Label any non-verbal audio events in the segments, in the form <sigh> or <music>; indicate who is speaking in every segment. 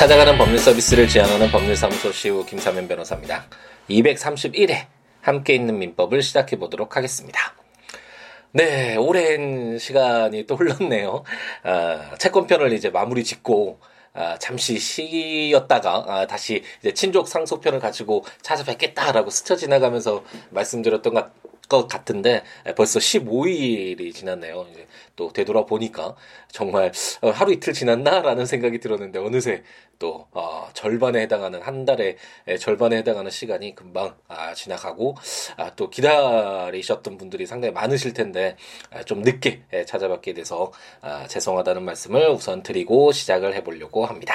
Speaker 1: 찾아가는 법률 서비스를 지향하는 법률사무소 시우 김사면 변호사입니다. 231회 함께 있는 민법을 시작해 보도록 하겠습니다. 네, 오랜 시간이 또 흘렀네요. 아, 채권편을 이제 마무리 짓고 아, 잠시 쉬었다가 아, 다시 이제 친족 상속편을 가지고 찾아뵙겠다라고 스쳐 지나가면서 말씀드렸던 것, 것 같은데 벌써 15일이 지났네요. 이제 또 되돌아보니까 정말 어, 하루 이틀 지났나라는 생각이 들었는데 어느새 또 어, 절반에 해당하는 한 달의 절반에 해당하는 시간이 금방 아, 지나가고 아, 또 기다리셨던 분들이 상당히 많으실 텐데 아, 좀 늦게 찾아뵙게 돼서 아, 죄송하다는 말씀을 우선 드리고 시작을 해보려고 합니다.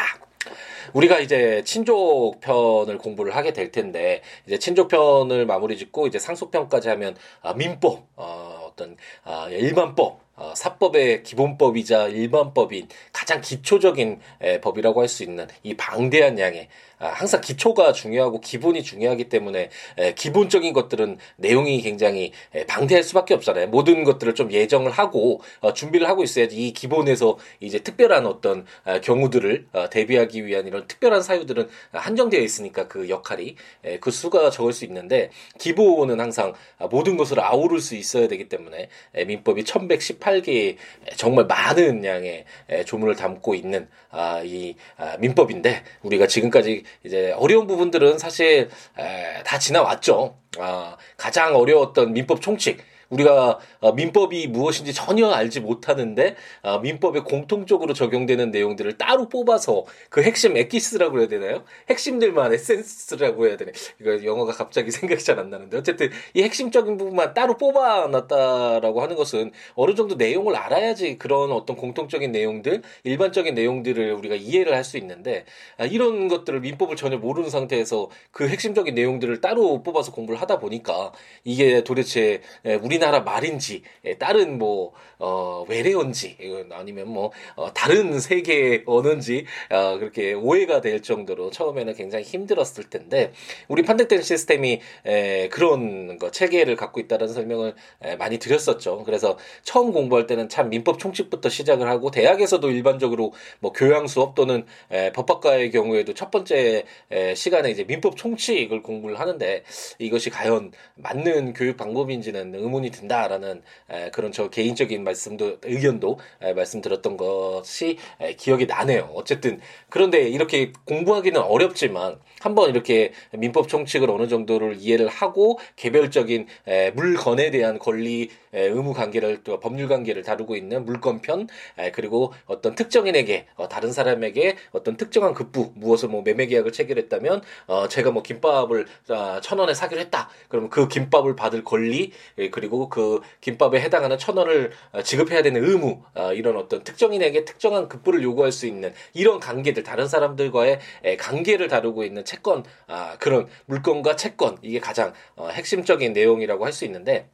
Speaker 1: 우리가 이제 친족 편을 공부를 하게 될 텐데 이제 친족 편을 마무리 짓고 이제 상속 편까지 하면 아, 민법 어, 어떤 아, 일반법 어, 사법의 기본법이자 일반법인 가장 기초적인 에, 법이라고 할 수 있는 이 방대한 양의 아, 항상 기초가 중요하고 기본이 중요하기 때문에 에, 기본적인 것들은 내용이 굉장히 에, 방대할 수밖에 없잖아요. 모든 것들을 좀 예정을 하고 어, 준비를 하고 있어야지 이 기본에서 이제 특별한 어떤 어, 경우들을 어, 대비하기 위한 이런 특별한 사유들은 한정되어 있으니까 그 역할이 에, 그 수가 적을 수 있는데 기본은 항상 모든 것을 아우를 수 있어야 되기 때문에 에, 민법이 1118개의 정말 많은 양의 에, 조문을 담고 있는 아, 이 아, 민법인데 우리가 지금까지 이제 어려운 부분들은 사실 에, 다 지나왔죠. 아, 가장 어려웠던 민법 총칙 우리가 어, 민법이 무엇인지 전혀 알지 못하는데 어, 민법에 공통적으로 적용되는 내용들을 따로 뽑아서 그 핵심 에키스라고 해야 되나요? 핵심들만 에센스라고 해야 되나? 이거 영어가 갑자기 <laughs> 생각이 잘 안 나는데 어쨌든 이 핵심적인 부분만 따로 뽑아놨다라고 하는 것은 어느 정도 내용을 알아야지 그런 어떤 공통적인 내용들, 일반적인 내용들을 우리가 이해를 할 수 있는데 아, 이런 것들을 민법을 전혀 모르는 상태에서 그 핵심적인 내용들을 따로 뽑아서 공부를 하다 보니까 이게 도대체 우리나라 우리나라 말인지 예, 다른 뭐 어, 외래어인지 아니면 뭐 어, 다른 세계 언어인지 어, 그렇게 오해가 될 정도로 처음에는 굉장히 힘들었을 텐데 우리 판택된 시스템이 에, 그런 거 체계를 갖고 있다는 설명을 에, 많이 드렸었죠. 그래서 처음 공부할 때는 참 민법 총칙부터 시작을 하고 대학에서도 일반적으로 뭐 교양 수업 또는 에, 법학과의 경우에도 첫 번째 에, 시간에 이제 민법 총칙을 공부를 하는데 이것이 과연 맞는 교육 방법인지는 의문이 든다라는 에, 그런 저 개인적인 말씀도 의견도 에, 말씀드렸던 것이 에, 기억이 나네요. 어쨌든 그런데 이렇게 공부하기는 어렵지만 한번 이렇게 민법 총칙을 어느 정도를 이해를 하고 개별적인 에, 물건에 대한 권리 에, 의무 관계를 또 법률 관계를 다루고 있는 물건편 에, 그리고 어떤 특정인에게 어, 다른 사람에게 어떤 특정한 급부 무엇을 뭐 매매 계약을 체결했다면 어, 제가 뭐 김밥을 어, 천 원에 사기로 했다. 그러면 그 김밥을 받을 권리 그리고 그 김밥에 해당하는 천 원을 어, 지급해야 되는 의무 어, 이런 어떤 특정인에게 특정한 급부를 요구할 수 있는 이런 관계들 다른 사람들과의 관계를 다루고 있는 채권 아, 그런 물건과 채권 이게 가장 어, 핵심적인 내용이라고 할 수 있는데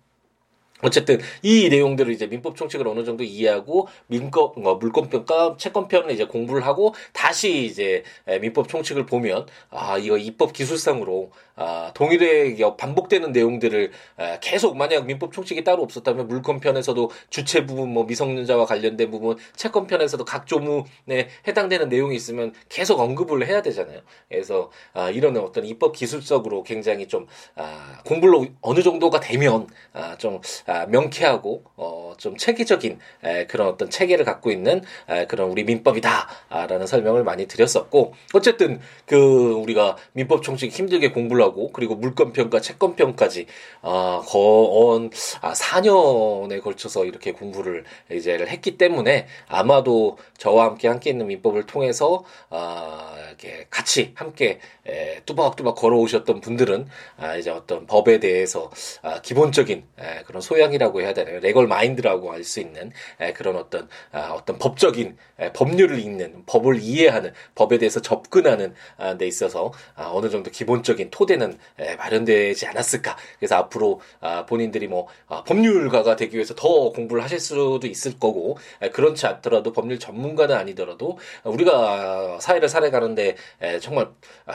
Speaker 1: 어쨌든 이 내용들을 이제 민법 총칙을 어느 정도 이해하고 민법 뭐 물권편과 채권편을 이제 공부를 하고 다시 이제 민법 총칙을 보면 아 이거 입법 기술상으로 아 동일하게 반복되는 내용들을 계속 만약 민법 총칙이 따로 없었다면 물권편에서도 주체 부분 뭐 미성년자와 관련된 부분 채권편에서도 각 조문에 해당되는 내용이 있으면 계속 언급을 해야 되잖아요. 그래서 아 이런 어떤 입법 기술적으로 굉장히 좀 아, 공부를 어느 정도가 되면 아좀 아, 명쾌하고 어, 좀 체계적인 에, 그런 어떤 체계를 갖고 있는 에, 그런 우리 민법이다라는 설명을 많이 드렸었고 어쨌든 그 우리가 민법 총칙 힘들게 공부를 하고 그리고 물권편과 채권편까지 어, 거언 아, 4년에 걸쳐서 이렇게 공부를 이제 했기 때문에 아마도 저와 함께 함께 있는 민법을 통해서 어, 이렇게 같이 함께 에, 뚜벅뚜벅 걸어오셨던 분들은 아, 이제 어떤 법에 대해서 아, 기본적인 에, 그런 소양 소양이라고 해야 되나요? 레걸 마인드라고 할 수 있는 그런 어떤 아, 어떤 법적인 법률을 읽는 법을 이해하는 법에 대해서 접근하는 아, 데 있어서 아, 어느 정도 기본적인 토대는 마련되지 않았을까. 그래서 앞으로 본인들이 뭐 법률가가 되기 위해서 더 공부를 하실 수도 있을 거고 그렇지 않더라도 법률 전문가는 아니더라도 우리가 사회를 살아가는데 정말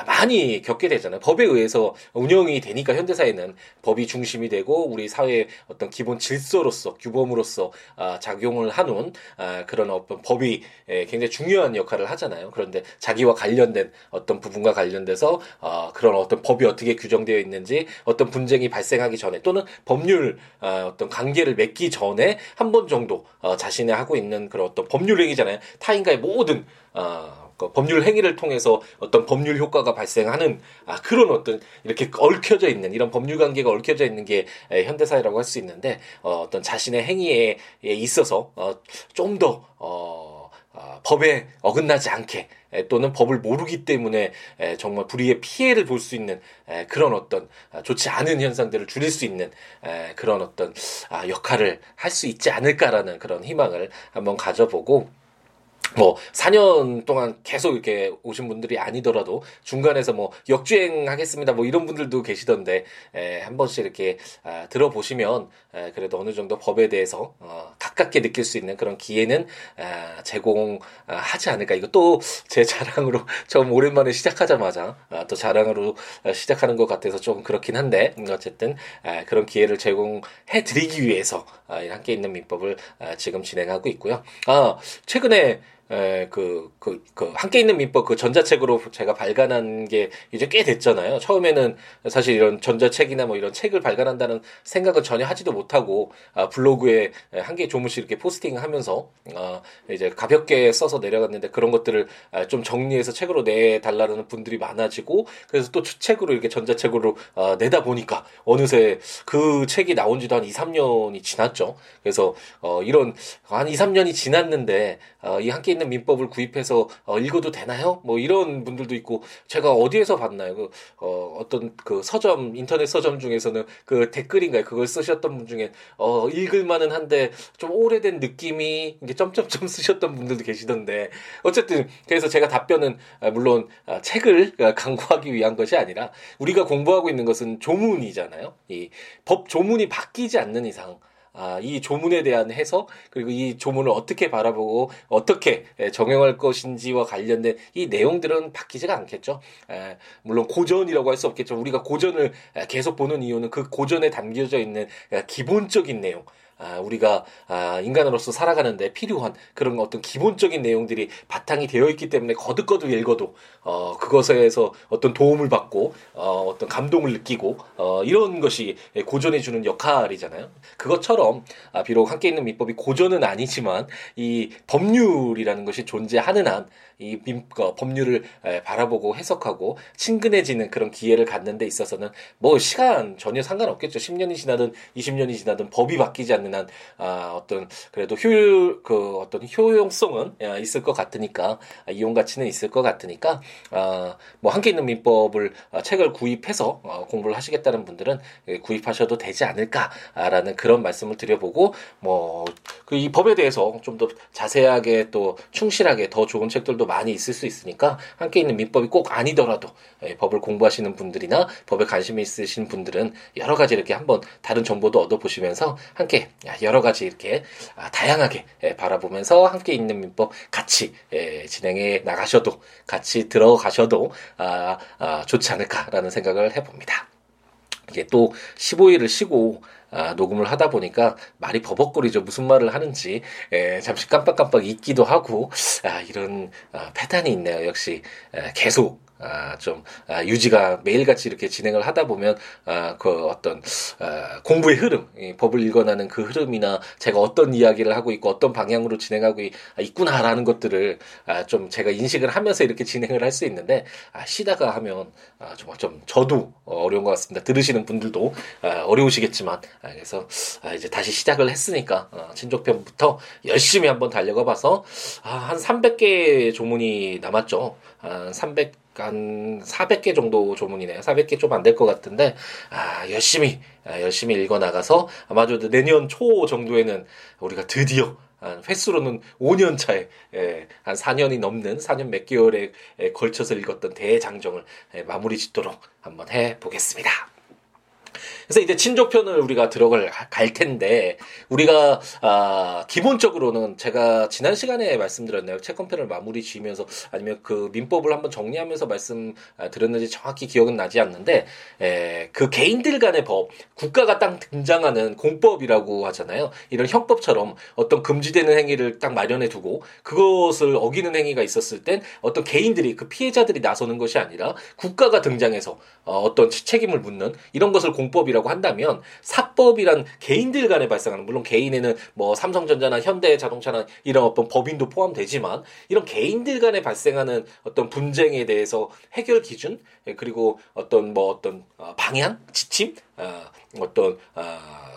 Speaker 1: 많이 겪게 되잖아요. 법에 의해서 운영이 되니까 현대 사회는 법이 중심이 되고 우리 사회의 어떤 기본 질서로서 규범으로서 아, 작용을 하는 아, 그런 어떤 법이 예, 굉장히 중요한 역할을 하잖아요. 그런데 자기와 관련된 어떤 부분과 관련돼서 어, 그런 어떤 법이 어떻게 규정되어 있는지 어떤 분쟁이 발생하기 전에 또는 법률 어, 어떤 관계를 맺기 전에 한 번 정도 어, 자신의 하고 있는 그런 어떤 법률 행위잖아요. 타인과의 모든 어, 그 법률 행위를 통해서 어떤 법률 효과가 발생하는 아, 그런 어떤 이렇게 얽혀져 있는 이런 법률 관계가 얽혀져 있는 게 에, 현대사회라고 할 수 있는데 어, 어떤 자신의 행위에 있어서 어, 좀더 어, 어, 법에 어긋나지 않게 또는 법을 모르기 때문에 정말 불의의 피해를 볼 수 있는 그런 어떤 아, 좋지 않은 현상들을 줄일 수 있는 그런 어떤 아, 역할을 할 수 있지 않을까라는 그런 희망을 한번 가져보고 뭐 4년 동안 계속 이렇게 오신 분들이 아니더라도 중간에서 뭐 역주행 하겠습니다 뭐 이런 분들도 계시던데 에, 한 번씩 이렇게 아, 들어보시면 에, 그래도 어느 정도 법에 대해서 어, 가깝게 느낄 수 있는 그런 기회는 아, 제공하지 않을까 이거 또 제 자랑으로 <laughs> 처음 오랜만에 시작하자마자 아, 또 자랑으로 시작하는 것 같아서 좀 그렇긴 한데 어쨌든 아, 그런 기회를 제공해 드리기 위해서 아, 함께 있는 민법을 아, 지금 진행하고 있고요. 아 최근에 에, 그, 그, 그, 함께 있는 민법 그 전자책으로 제가 발간한 게 이제 꽤 됐잖아요. 처음에는 사실 이런 전자책이나 뭐 이런 책을 발간한다는 생각은 전혀 하지도 못하고, 아, 블로그에 한 개 조문씩 이렇게 포스팅 하면서, 아, 이제 가볍게 써서 내려갔는데 그런 것들을 아, 좀 정리해서 책으로 내달라는 분들이 많아지고, 그래서 또 책으로 이렇게 전자책으로 아, 내다 보니까 어느새 그 책이 나온 지도 한 2, 3년이 지났죠. 그래서, 어, 이런, 한 2, 3년이 지났는데, 어, 이 함께 있는 민법을 구입해서 어, 읽어도 되나요? 뭐 이런 분들도 있고 제가 어디에서 봤나요? 그 어, 어떤 그 서점 인터넷 서점 중에서는 그 댓글인가요? 그걸 쓰셨던 분 중에 어, 읽을만은 한데 좀 오래된 느낌이 이게 점점점 <laughs> 쓰셨던 분들도 계시던데 어쨌든 그래서 제가 답변은 아, 물론 아, 책을 강구하기 위한 것이 아니라 우리가 공부하고 있는 것은 조문이잖아요. 이 법 조문이 바뀌지 않는 이상 아, 이 조문에 대한 해석 그리고 이 조문을 어떻게 바라보고 어떻게 정형할 것인지와 관련된 이 내용들은 바뀌지가 않겠죠. 에, 물론 고전이라고 할 수 없겠죠. 우리가 고전을 계속 보는 이유는 그 고전에 담겨져 있는 기본적인 내용 아, 우리가 아, 인간으로서 살아가는데 필요한 그런 어떤 기본적인 내용들이 바탕이 되어 있기 때문에 거듭거듭 읽어도 어, 그것에서 어떤 도움을 받고 어, 어떤 감동을 느끼고 어, 이런 것이 고전해 주는 역할이잖아요. 그것처럼 아, 비록 함께 있는 민법이 고전은 아니지만 이 법률이라는 것이 존재하는 한이 법률을 바라보고 해석하고 친근해지는 그런 기회를 갖는 데 있어서는 뭐 시간 전혀 상관없겠죠. 10년이 지나든 20년이 지나든 법이 바뀌지 않는 한 아, 어떤 그래도 효율 그 어떤 효용성은 있을 것 같으니까 이용 가치는 있을 것 같으니까 아, 뭐 함께 있는 민법을 아, 책을 구입해서 어, 공부를 하시겠다는 분들은 구입하셔도 되지 않을까라는 그런 말씀을 드려보고 뭐 그 이 법에 대해서 좀 더 자세하게 또 충실하게 더 좋은 책들도 많이 있을 수 있으니까 함께 있는 민법이 꼭 아니더라도 예, 법을 공부하시는 분들이나 법에 관심이 있으신 분들은 여러 가지 이렇게 한번 다른 정보도 얻어보시면서 함께 여러 가지 이렇게 아, 다양하게 예, 바라보면서 함께 있는 민법 같이 예, 진행해 나가셔도 같이 들어가셔도 아, 아, 좋지 않을까라는 생각을 해봅니다. 이게 또 15일을 쉬고 아, 녹음을 하다 보니까 말이 버벅거리죠. 무슨 말을 하는지 에, 잠시 깜빡깜빡 잊기도 하고 아, 이런 아, 패턴이 있네요. 역시 에, 계속 아, 좀, 아, 유지가 매일같이 이렇게 진행을 하다 보면, 아, 그 어떤, 아, 공부의 흐름, 이 법을 읽어나는 그 흐름이나 제가 어떤 이야기를 하고 있고 어떤 방향으로 진행하고 있구나라는 것들을, 아, 좀 제가 인식을 하면서 이렇게 진행을 할 수 있는데, 아, 쉬다가 하면, 아, 좀, 좀, 저도 어려운 것 같습니다. 들으시는 분들도, 아, 어려우시겠지만, 아, 그래서, 아, 이제 다시 시작을 했으니까, 아, 친족편부터 열심히 한번 달려가 봐서, 아, 한 300개 조문이 남았죠. 아, 300, 한 400개 정도 조문이네요. 400개 좀 안 될 것 같은데, 아, 열심히, 아, 열심히 읽어 나가서 아마도 내년 초 정도에는 우리가 드디어 한 횟수로는 5년 차에 예, 한 4년이 넘는 4년 몇 개월에 예, 걸쳐서 읽었던 대장정을 예, 마무리 짓도록 한번 해 보겠습니다. 그래서 이제 친족편을 우리가 들어갈 갈 텐데 우리가 아 기본적으로는 제가 지난 시간에 말씀드렸나요? 채권편을 마무리 지으면서 아니면 그 민법을 한번 정리하면서 말씀 아, 드렸는지 정확히 기억은 나지 않는데 에, 그 개인들 간의 법 국가가 딱 등장하는 공법이라고 하잖아요. 이런 형법처럼 어떤 금지되는 행위를 딱 마련해 두고 그것을 어기는 행위가 있었을 땐 어떤 개인들이 그 피해자들이 나서는 것이 아니라 국가가 등장해서 어, 어떤 책임을 묻는 이런 것을 공 법이라고 한다면 사법이란 개인들 간에 발생하는 물론 개인에는 뭐 삼성전자나 현대자동차나 이런 어떤 법인도 포함되지만 이런 개인들 간에 발생하는 어떤 분쟁에 대해서 해결 기준 예, 그리고 어떤 뭐 어떤 어, 방향 지침 어, 어떤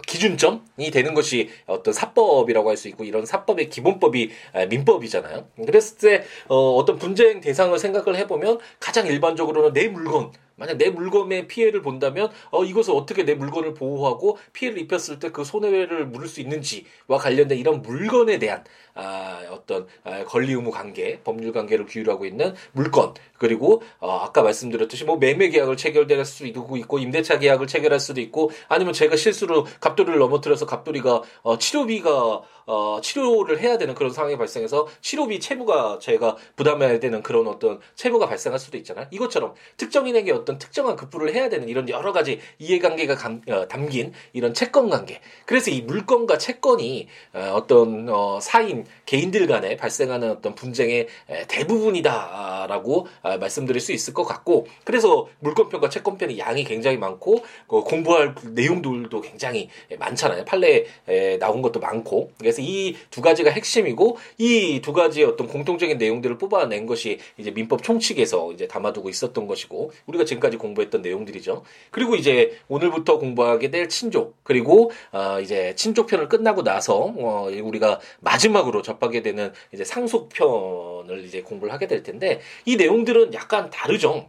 Speaker 1: 기준점이 되는 것이 어떤 사법이라고 할 수 있고 이런 사법의 기본법이 민법이잖아요. 그랬을 때 어떤 분쟁 대상을 생각을 해보면 가장 일반적으로는 내 물건 만약 내 물건에 피해를 본다면 어 이것을 어떻게 내 물건을 보호하고 피해를 입혔을 때 그 손해를 물을 수 있는지와 관련된 이런 물건에 대한 아, 어떤 아, 권리 의무 관계, 법률 관계를 규율하고 있는 물건 그리고 어, 아까 말씀드렸듯이 뭐 매매 계약을 체결될 수도 있고 임대차 계약을 체결할 수도 있고 아니면 제가 실수로 갑돌이를 넘어뜨려서 갑돌이가 어, 치료비가 어, 치료를 해야 되는 그런 상황이 발생해서 치료비 채무가 제가 부담해야 되는 그런 어떤 채무가 발생할 수도 있잖아요. 이것처럼 특정인에게 어떤 특정한 급부를 해야 되는 이런 여러 가지 이해관계가 감, 어, 담긴 이런 채권 관계. 그래서 이 물건과 채권이 어, 어떤 어, 사인 개인들 간에 발생하는 어떤 분쟁의 대부분이다라고 아, 말씀드릴 수 있을 것 같고 그래서 물권편과 채권편이 양이 굉장히 많고 그 공 부할 내용들도 굉장히 많잖아요. 판례에 나온 것도 많고 그래서 이 두 가지가 핵심이고 이 두 가지의 어떤 공통적인 내용들을 뽑아낸 것이 이제 민법 총칙에서 이제 담아두고 있었던 것이고 우리가 지금까지 공부했던 내용들이죠. 그리고 이제 오늘부터 공부하게 될 친족 그리고 어 이제 친족편을 끝나고 나서 어 우리가 마지막으로 접하게 되는 이제 상속편을 이제 공부를 하게 될 텐데 이 내용들은 약간 다르죠.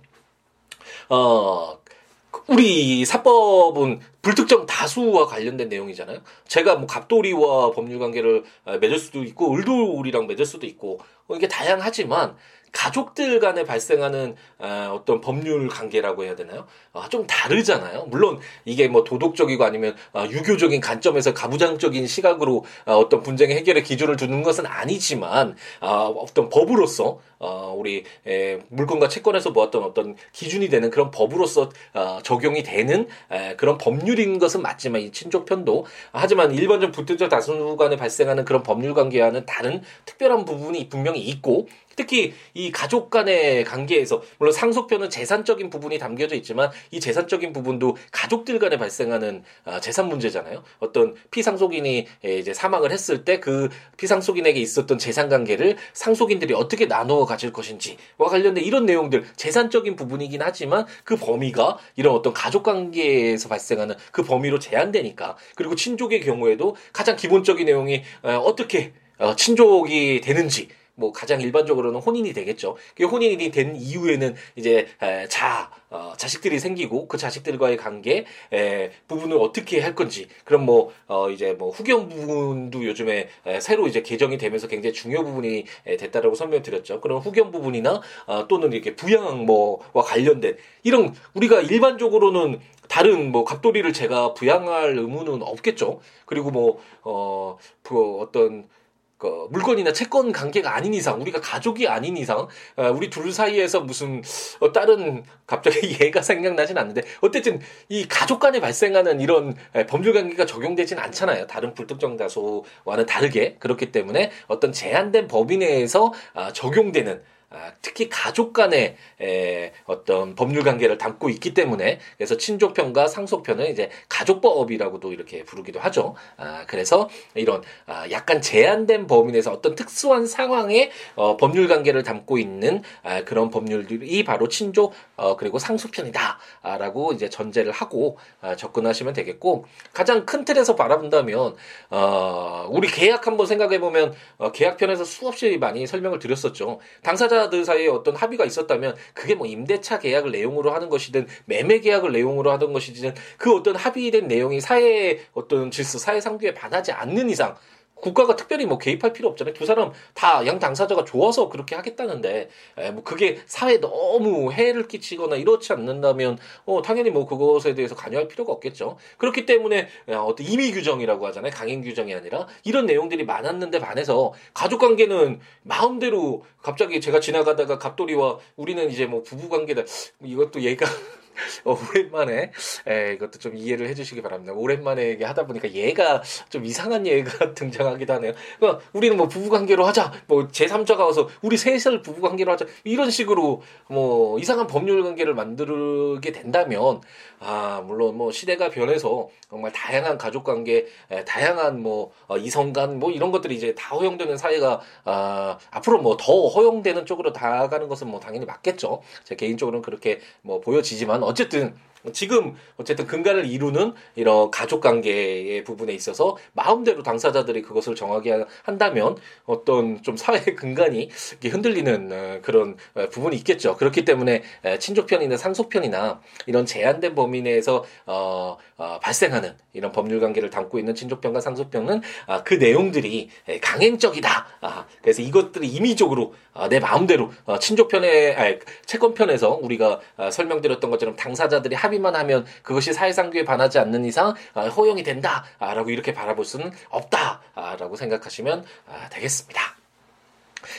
Speaker 1: 어, 우리 사법은 불특정 다수와 관련된 내용이잖아요. 제가 뭐 갑돌이와 법률 관계를 맺을 수도 있고 을돌이랑 맺을 수도 있고 어, 이게 다양하지만 가족들 간에 발생하는 어, 어떤 법률 관계라고 해야 되나요? 어, 좀 다르잖아요. 물론 이게 뭐 도덕적이고 아니면 어, 유교적인 관점에서 가부장적인 시각으로 어, 어떤 분쟁의 해결의 기준을 두는 것은 아니지만 어, 어떤 법으로서 어, 우리 에, 물건과 채권에서 모았던 어떤 기준이 되는 그런 법으로서 어, 적용이 되는 에, 그런 법률인 것은 맞지만 이 친족편도 하지만 일반적 부특적 다수 간에 발생하는 그런 법률 관계와는 다른 특별한 부분이 분명히 있고 특히 이 가족 간의 관계에서 물론 상속편은 재산적인 부분이 담겨져 있지만 이 재산적인 부분도 가족들 간에 발생하는 아, 재산 문제잖아요. 어떤 피상속인이 이제 사망을 했을 때 그 피상속인에게 있었던 재산 관계를 상속인들이 어떻게 나누어 가질 것인지와 관련된 이런 내용들 재산적인 부분이긴 하지만 그 범위가 이런 어떤 가족 관계에서 발생하는 그 범위로 제한되니까 그리고 친족의 경우에도 가장 기본적인 내용이 어떻게 어, 친족이 되는지 뭐 가장 일반적으로는 혼인이 되겠죠. 그 혼인이 된 이후에는 이제 자 어, 자식들이 생기고 그 자식들과의 관계 에, 부분을 어떻게 할 건지 그럼 뭐 어, 이제 뭐 후경 부분도 요즘에 에, 새로 이제 개정이 되면서 굉장히 중요 부분이 에, 됐다라고 설명드렸죠. 그런 후경 부분이나 어, 또는 이렇게 부양 뭐와 관련된 이런 우리가 일반적으로는 다른 뭐 갑돌이를 제가 부양할 의무는 없겠죠. 그리고 뭐어 그 어떤 그 물건이나 채권 관계가 아닌 이상 우리가 가족이 아닌 이상 어, 우리 둘 사이에서 무슨 어, 다른 갑자기 <laughs> 얘가 생각나진 않는데 어쨌든 이 가족 간에 발생하는 이런 법률 관계가 적용되진 않잖아요. 다른 불특정 다수와는 다르게. 그렇기 때문에 어떤 제한된 법위 내에서 아, 적용되는 아, 특히 가족 간의 에, 어떤 법률 관계를 담고 있기 때문에 그래서 친족편과 상속편은 이제 가족법이라고도 이렇게 부르기도 하죠. 아, 그래서 이런 아, 약간 제한된 범위 내에서 어떤 특수한 상황에 어, 법률 관계를 담고 있는 아, 그런 법률들이 바로 친족 어, 그리고 상속편이다라고 이제 전제를 하고 아, 접근하시면 되겠고 가장 큰 틀에서 바라본다면 어, 우리 계약 한번 생각해 보면 어, 계약편에서 수없이 많이 설명을 드렸었죠. 당사자 임대차들 사이에 어떤 합의가 있었다면 그게 뭐 임대차 계약을 내용으로 하는 것이든 매매 계약을 내용으로 하던 것이든 그 어떤 합의된 내용이 사회의 어떤 질서, 사회 상규에 반하지 않는 이상 국가가 특별히 뭐 개입할 필요 없잖아요. 두 사람 다 양 당사자가 좋아서 그렇게 하겠다는데 에, 뭐 그게 사회에 너무 해를 끼치거나 이렇지 않는다면 어 당연히 뭐 그것에 대해서 관여할 필요가 없겠죠. 그렇기 때문에 어떤 임의 규정이라고 하잖아요. 강행 규정이 아니라 이런 내용들이 많았는데 반해서 가족 관계는 마음대로 갑자기 제가 지나가다가 갑돌이와 우리는 이제 뭐 부부 관계다 이것도 얘가 어, <laughs> 오랜만에 에, 이것도 좀 이해를 해주시기 바랍니다. 오랜만에 하다 보니까 얘가 좀 이상한 얘가 <laughs> 등장하기도 하네요. 그러니까 우리는 뭐 부부관계로 하자, 뭐 제3자가 와서 우리 셋을 부부관계로 하자 이런 식으로 뭐 이상한 법률 관계를 만들게 된다면 아 물론 뭐 시대가 변해서 정말 다양한 가족 관계, 에, 다양한 뭐 어, 이성 간 뭐 이런 것들이 이제 다 허용되는 사회가 아, 앞으로 뭐 더 허용되는 쪽으로 다가가는 것은 뭐 당연히 맞겠죠. 제 개인적으로는 그렇게 뭐 보여지지만 어쨌든 지금 어쨌든 근간을 이루는 이런 가족 관계의 부분에 있어서 마음대로 당사자들이 그것을 정하게 한다면 어떤 좀 사회 <laughs> 근간이 흔들리는 어, 그런 어, 부분이 있겠죠. 그렇기 때문에 친족편이나 상속편이나 이런 제한된 범위 내에서 어, 어, 발생하는 이런 법률 관계를 담고 있는 친족편과 상속편은 아, 그 내용들이 강행적이다. 아, 그래서 이것들이 임의적으로 아, 내 마음대로 어, 친족편의 채권편에서 우리가 아, 설명드렸던 것처럼 당사자들이 합의만 하면 그것이 사회상규에 반하지 않는 이상 아, 허용이 된다라고 이렇게 바라볼 수는 없다라고 생각하시면 되겠습니다.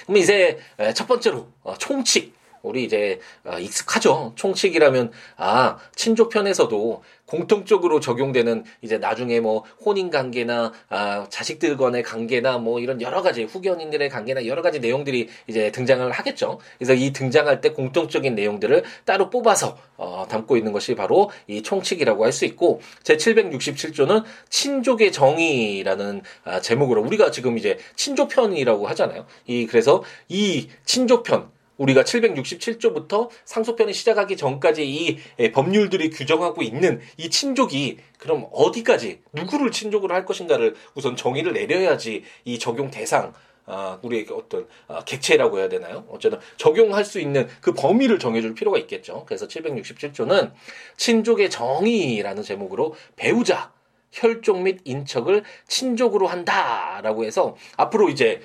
Speaker 1: 그럼 이제 첫 번째로 어, 총칙 우리 이제 익숙하죠. 총칙이라면 아 친족편에서도 공통적으로 적용되는 이제 나중에 뭐 혼인 관계나 아, 자식들 간의 관계나 뭐 이런 여러 가지 후견인들의 관계나 여러 가지 내용들이 이제 등장을 하겠죠. 그래서 이 등장할 때 공통적인 내용들을 따로 뽑아서 어, 담고 있는 것이 바로 이 총칙이라고 할 수 있고 제 767조는 친족의 정의라는 아, 제목으로 우리가 지금 이제 친족편이라고 하잖아요. 이 그래서 이 친족편 우리가 767조부터 상속편이 시작하기 전까지 이 예, 법률들이 규정하고 있는 이 친족이 그럼 어디까지 누구를 친족으로 할 것인가를 우선 정의를 내려야지 이 적용 대상 아, 우리에게 어떤 아, 객체라고 해야 되나요? 어쨌든 적용할 수 있는 그 범위를 정해줄 필요가 있겠죠. 그래서 767조는 친족의 정의라는 제목으로 배우자 혈족 및 인척을 친족으로 한다라고 해서 앞으로 이제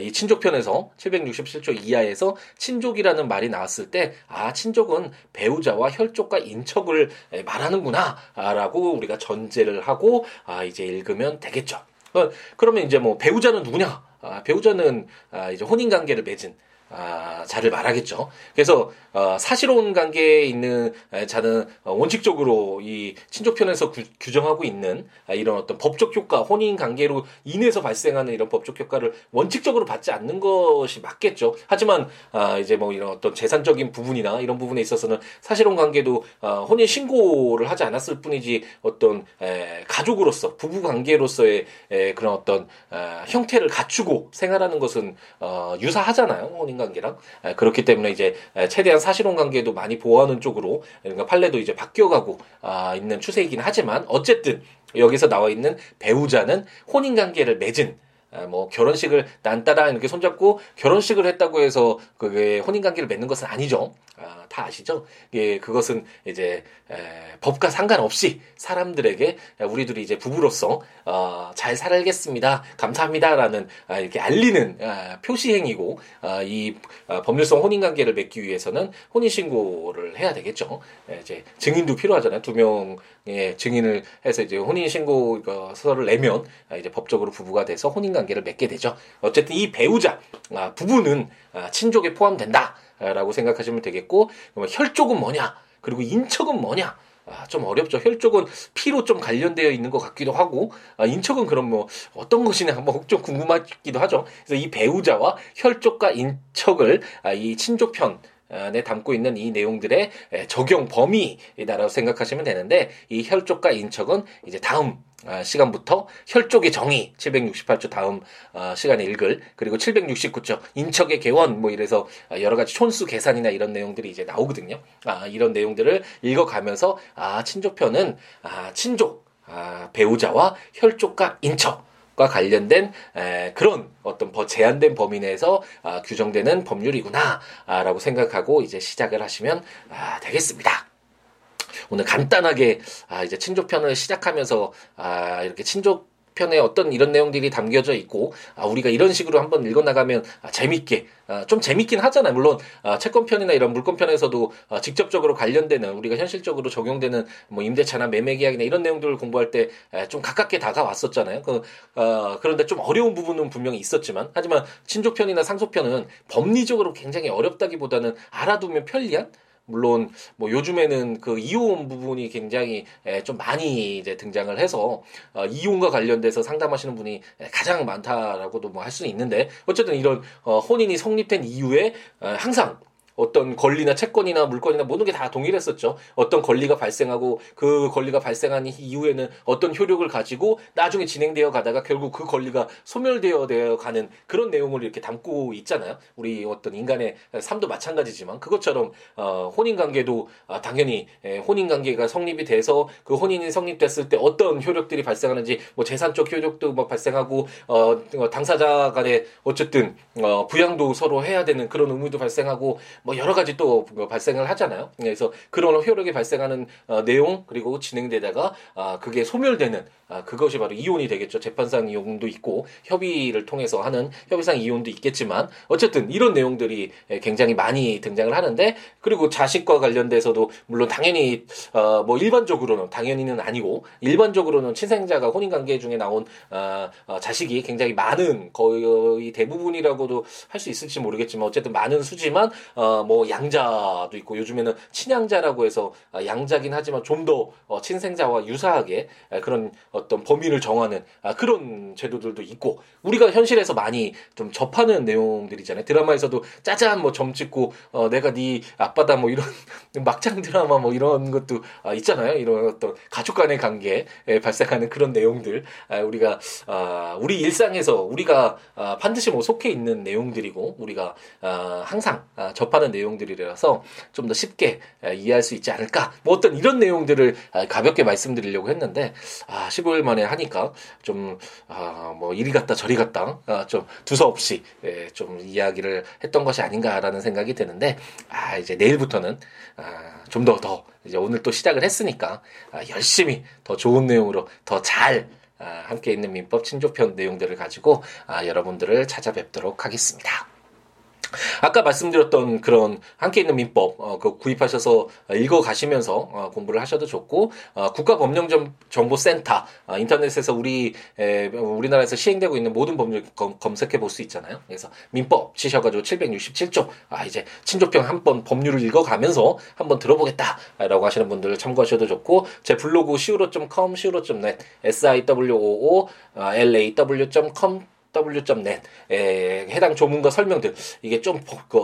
Speaker 1: 이 친족편에서 767조 이하에서 친족이라는 말이 나왔을 때 아 친족은 배우자와 혈족과 인척을 말하는구나라고 우리가 전제를 하고 아 이제 읽으면 되겠죠. 어, 그러면 이제 뭐 배우자는 누구냐? 아, 배우자는 아, 이제 혼인 관계를 맺은 아, 자를 말하겠죠. 그래서 어, 사실혼 관계에 있는 자는 어, 원칙적으로 이 친족편에서 구, 규정하고 있는 아, 이런 어떤 법적 효과, 혼인 관계로 인해서 발생하는 이런 법적 효과를 원칙적으로 받지 않는 것이 맞겠죠. 하지만 아, 이제 뭐 이런 어떤 재산적인 부분이나 이런 부분에 있어서는 사실혼 관계도 어, 혼인 신고를 하지 않았을 뿐이지 어떤 에, 가족으로서 부부 관계로서의 에, 그런 어떤 어, 형태를 갖추고 생활하는 것은 어, 유사하잖아요. 혼인 관계랑 에, 그렇기 때문에 이제 최대한 사실혼 관계도 많이 보호하는 쪽으로 그러니까 판례도 이제 바뀌어가고 아, 있는 추세이긴 하지만 어쨌든 여기서 나와 있는 배우자는 혼인 관계를 맺은 아, 뭐 결혼식을 난 따라 이렇게 손잡고 결혼식을 했다고 해서 그게 혼인 관계를 맺는 것은 아니죠. 아, 다 아시죠? 예, 그것은 이제 에, 법과 상관없이 사람들에게 우리들이 이제 부부로서 어, 잘 살겠습니다. 감사합니다라는 아, 이렇게 알리는 아, 표시행위고 아, 이 아, 법률성 혼인 관계를 맺기 위해서는 혼인 신고를 해야 되겠죠. 예, 이제 증인도 필요하잖아요. 두 명의 증인을 해서 이제 혼인 신고서를 내면 아, 이제 법적으로 부부가 돼서 혼인 관계 관계를 맺게 되죠. 어쨌든 이 배우자 아, 부부는 아, 친족에 포함된다라고 생각하시면 되겠고 혈족은 뭐냐 그리고 인척은 뭐냐 아, 좀 어렵죠. 혈족은 피로 좀 관련되어 있는 것 같기도 하고, 아, 인척은 그럼 뭐 어떤 것이냐 뭐좀 궁금하기도 하죠. 그래서 이 배우자와 혈족과 인척을 아, 이 친족편 에 담고 있는 이 내용들의 적용 범위라고 생각하시면 되는데 이 혈족과 인척은 이제 다음 아, 시간부터 혈족의 정의 768조 다음 어, 시간에 읽을 그리고 769조 인척의 개원 뭐 이래서 여러 가지 촌수 계산이나 이런 내용들이 이제 나오거든요. 아, 이런 내용들을 읽어가면서 아 친족편은 아 친족 아, 배우자와 혈족과 인척 과 관련된 에, 그런 어떤 버, 제한된 범위 내에서 아, 규정되는 법률이구나라고 생각하고 이제 시작을 하시면 아, 되겠습니다. 오늘 간단하게 아 이제 친족편을 시작하면서 아 이렇게 친족 편에 어떤 이런 내용들이 담겨져 있고 아, 우리가 이런 식으로 한번 읽어 나가면 아, 재밌게 아, 좀 재밌긴 하잖아요. 물론 아, 채권 편이나 이런 물건 편에서도 아, 직접적으로 관련되는 우리가 현실적으로 적용되는 뭐 임대차나 매매 계약이나 이런 내용들을 공부할 때 좀 가깝게 다가왔었잖아요. 그, 어, 그런데 좀 어려운 부분은 분명히 있었지만 하지만 친족편이나 상속편은 법리적으로 굉장히 어렵다기보다는 알아두면 편리한 물론 뭐 요즘에는 그 이혼 부분이 굉장히 좀 많이 이제 등장을 해서 어 이혼과 관련돼서 상담하시는 분이 가장 많다라고도 뭐 할 수는 있는데 어쨌든 이런 어 혼인이 성립된 이후에 항상 어떤 권리나 채권이나 물건이나 모든 게 다 동일했었죠. 어떤 권리가 발생하고 그 권리가 발생한 이후에는 어떤 효력을 가지고 나중에 진행되어 가다가 결국 그 권리가 소멸되어 되어 가는 그런 내용을 이렇게 담고 있잖아요. 우리 어떤 인간의 삶도 마찬가지지만 그것처럼 어, 혼인 관계도 아, 당연히 에, 혼인 관계가 성립이 돼서 그 혼인이 성립됐을 때 어떤 효력들이 발생하는지 뭐 재산적 효력도 뭐 발생하고 어, 어 당사자 간에 어쨌든 어, 부양도 서로 해야 되는 그런 의무도 발생하고 뭐 여러 가지 또 발생을 하잖아요. 그래서 그런 효력이 발생하는 어, 내용 그리고 진행되다가 아, 그게 소멸되는 아, 그것이 바로 이혼이 되겠죠. 재판상 이혼도 있고 협의를 통해서 하는 협의상 이혼도 있겠지만 어쨌든 이런 내용들이 굉장히 많이 등장을 하는데 그리고 자식과 관련돼서도 물론 당연히 어, 뭐 일반적으로는 당연히는 아니고 일반적으로는 친생자가 혼인 관계 중에 나온 어, 어, 자식이 굉장히 많은 거의 대부분이라고도 할 수 있을지 모르겠지만 어쨌든 많은 수지만 어, 뭐 양자도 있고 요즘에는 친양자라고 해서 아, 양자긴 하지만 좀더 어, 친생자와 유사하게 그런 어떤 범위를 정하는 아, 그런 제도들도 있고 우리가 현실에서 많이 좀 접하는 내용들이잖아요. 드라마에서도 짜잔 뭐 점 찍고 어 내가 네 아빠다 뭐 이런 <laughs> 막장 드라마 뭐 이런 것도 아, 있잖아요. 이런 어떤 가족 간의 관계에 발생하는 그런 내용들 우리가 우리 일상에서 우리가 반드시 뭐 속해 있는 내용들이고 우리가 항상 접하는 하는 내용들이라서 좀 더 쉽게 이해할 수 있지 않을까. 뭐 어떤 이런 내용들을 가볍게 말씀드리려고 했는데 아 15일 만에 하니까 좀 아 뭐 이리 갔다 저리 갔다 아, 좀 두서없이 예, 좀 이야기를 했던 것이 아닌가라는 생각이 드는데 아 이제 내일부터는 아, 좀 더 더 이제 오늘 또 시작을 했으니까 아, 열심히 더 좋은 내용으로 더 잘 아, 함께 있는 민법 친조편 내용들을 가지고 아, 여러분들을 찾아뵙도록 하겠습니다. 아까 말씀드렸던 그런 함께 있는 민법 어, 그 구입하셔서 읽어 가시면서 어, 공부를 하셔도 좋고 어, 국가법령정보센터 어, 인터넷에서 우리 에, 우리나라에서 시행되고 있는 모든 법률 검, 검색해 볼 수 있잖아요. 그래서 민법 치셔가지고 767조 아 이제 친족평 한번 법률을 읽어 가면서 한번 들어보겠다라고 하시는 분들 참고하셔도 좋고 제 블로그 siwo.com siwo.net s i w o o l a w.com w.net 에 해당 조문과 설명들. 이게 좀 그,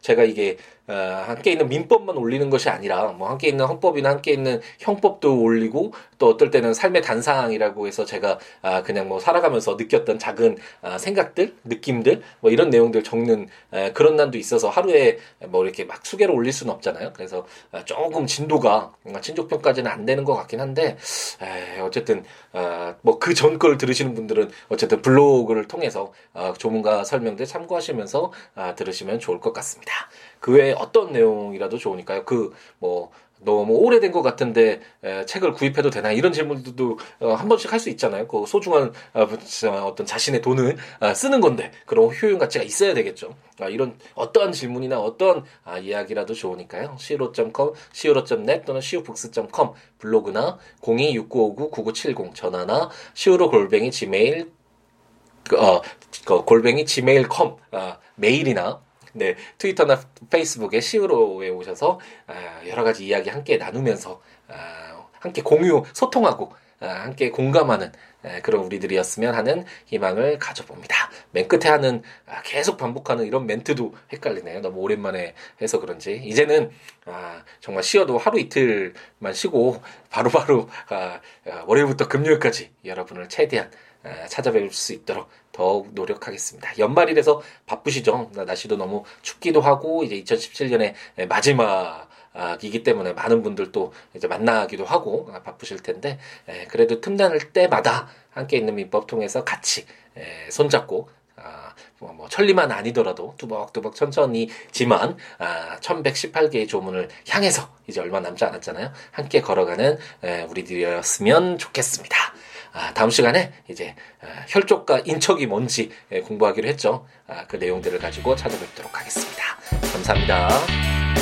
Speaker 1: 제가 이게 어, 함께 있는 민법만 올리는 것이 아니라 뭐 함께 있는 헌법이나 함께 있는 형법도 올리고 또 어떨 때는 삶의 단상이라고 해서 제가 아, 그냥 뭐 살아가면서 느꼈던 작은 아, 생각들, 느낌들 뭐 이런 내용들 적는 에, 그런 난도 있어서 하루에 뭐 이렇게 막 수개로 올릴 수는 없잖아요. 그래서 아, 조금 진도가 친족편까지는 안 되는 것 같긴 한데 에, 어쨌든 아, 뭐그 전 걸 들으시는 분들은 어쨌든 블로그를 통해서 아, 조문과 설명들 참고하시면서 아, 들으시면 좋을 것 같습니다. 그 외에 어떤 내용이라도 좋으니까요. 그뭐 너무 오래된 것 같은데 에, 책을 구입해도 되나 이런 질문들도 어, 한 번씩 할 수 있잖아요. 그 소중한 어, 어떤 자신의 돈을 어, 쓰는 건데 그런 효용 가치가 있어야 되겠죠. 아, 이런 어떠한 질문이나 어떠한 아, 이야기라도 좋으니까요. siwo.com, siwo.net 또는 siwobooks.com 블로그나 026959-9970 전화나 siwo 골뱅이 gmail 어, 그 골뱅이 gmail.com 아, 메일이나 네, 트위터나 페이스북에 시우로에 오셔서 아, 여러 가지 이야기 함께 나누면서 아, 함께 공유, 소통하고 아, 함께 공감하는 그런 우리들이었으면 하는 희망을 가져봅니다. 맨 끝에 하는 계속 반복하는 이런 멘트도 헷갈리네요. 너무 오랜만에 해서 그런지 이제는 정말 쉬어도 하루 이틀만 쉬고 바로바로 바로 월요일부터 금요일까지 여러분을 최대한 찾아뵐 수 있도록 더욱 노력하겠습니다. 연말이라서 바쁘시죠? 날씨도 너무 춥기도 하고 이제 2017년의 마지막 이기 때문에 많은 분들도 이제 만나기도 하고 바쁘실 텐데 그래도 틈날 때마다 함께 있는 민법 통해서 같이 손잡고 뭐, 뭐 천리만 아니더라도 뚜벅뚜벅 천천히지만 아, 1118개의 조문을 향해서 이제 얼마 남지 않았잖아요. 함께 걸어가는 우리들이었으면 좋겠습니다. 아, 다음 시간에 이제 아, 혈족과 인척이 뭔지 예, 공부하기로 했죠. 아, 그 내용들을 가지고 찾아뵙도록 하겠습니다. 감사합니다.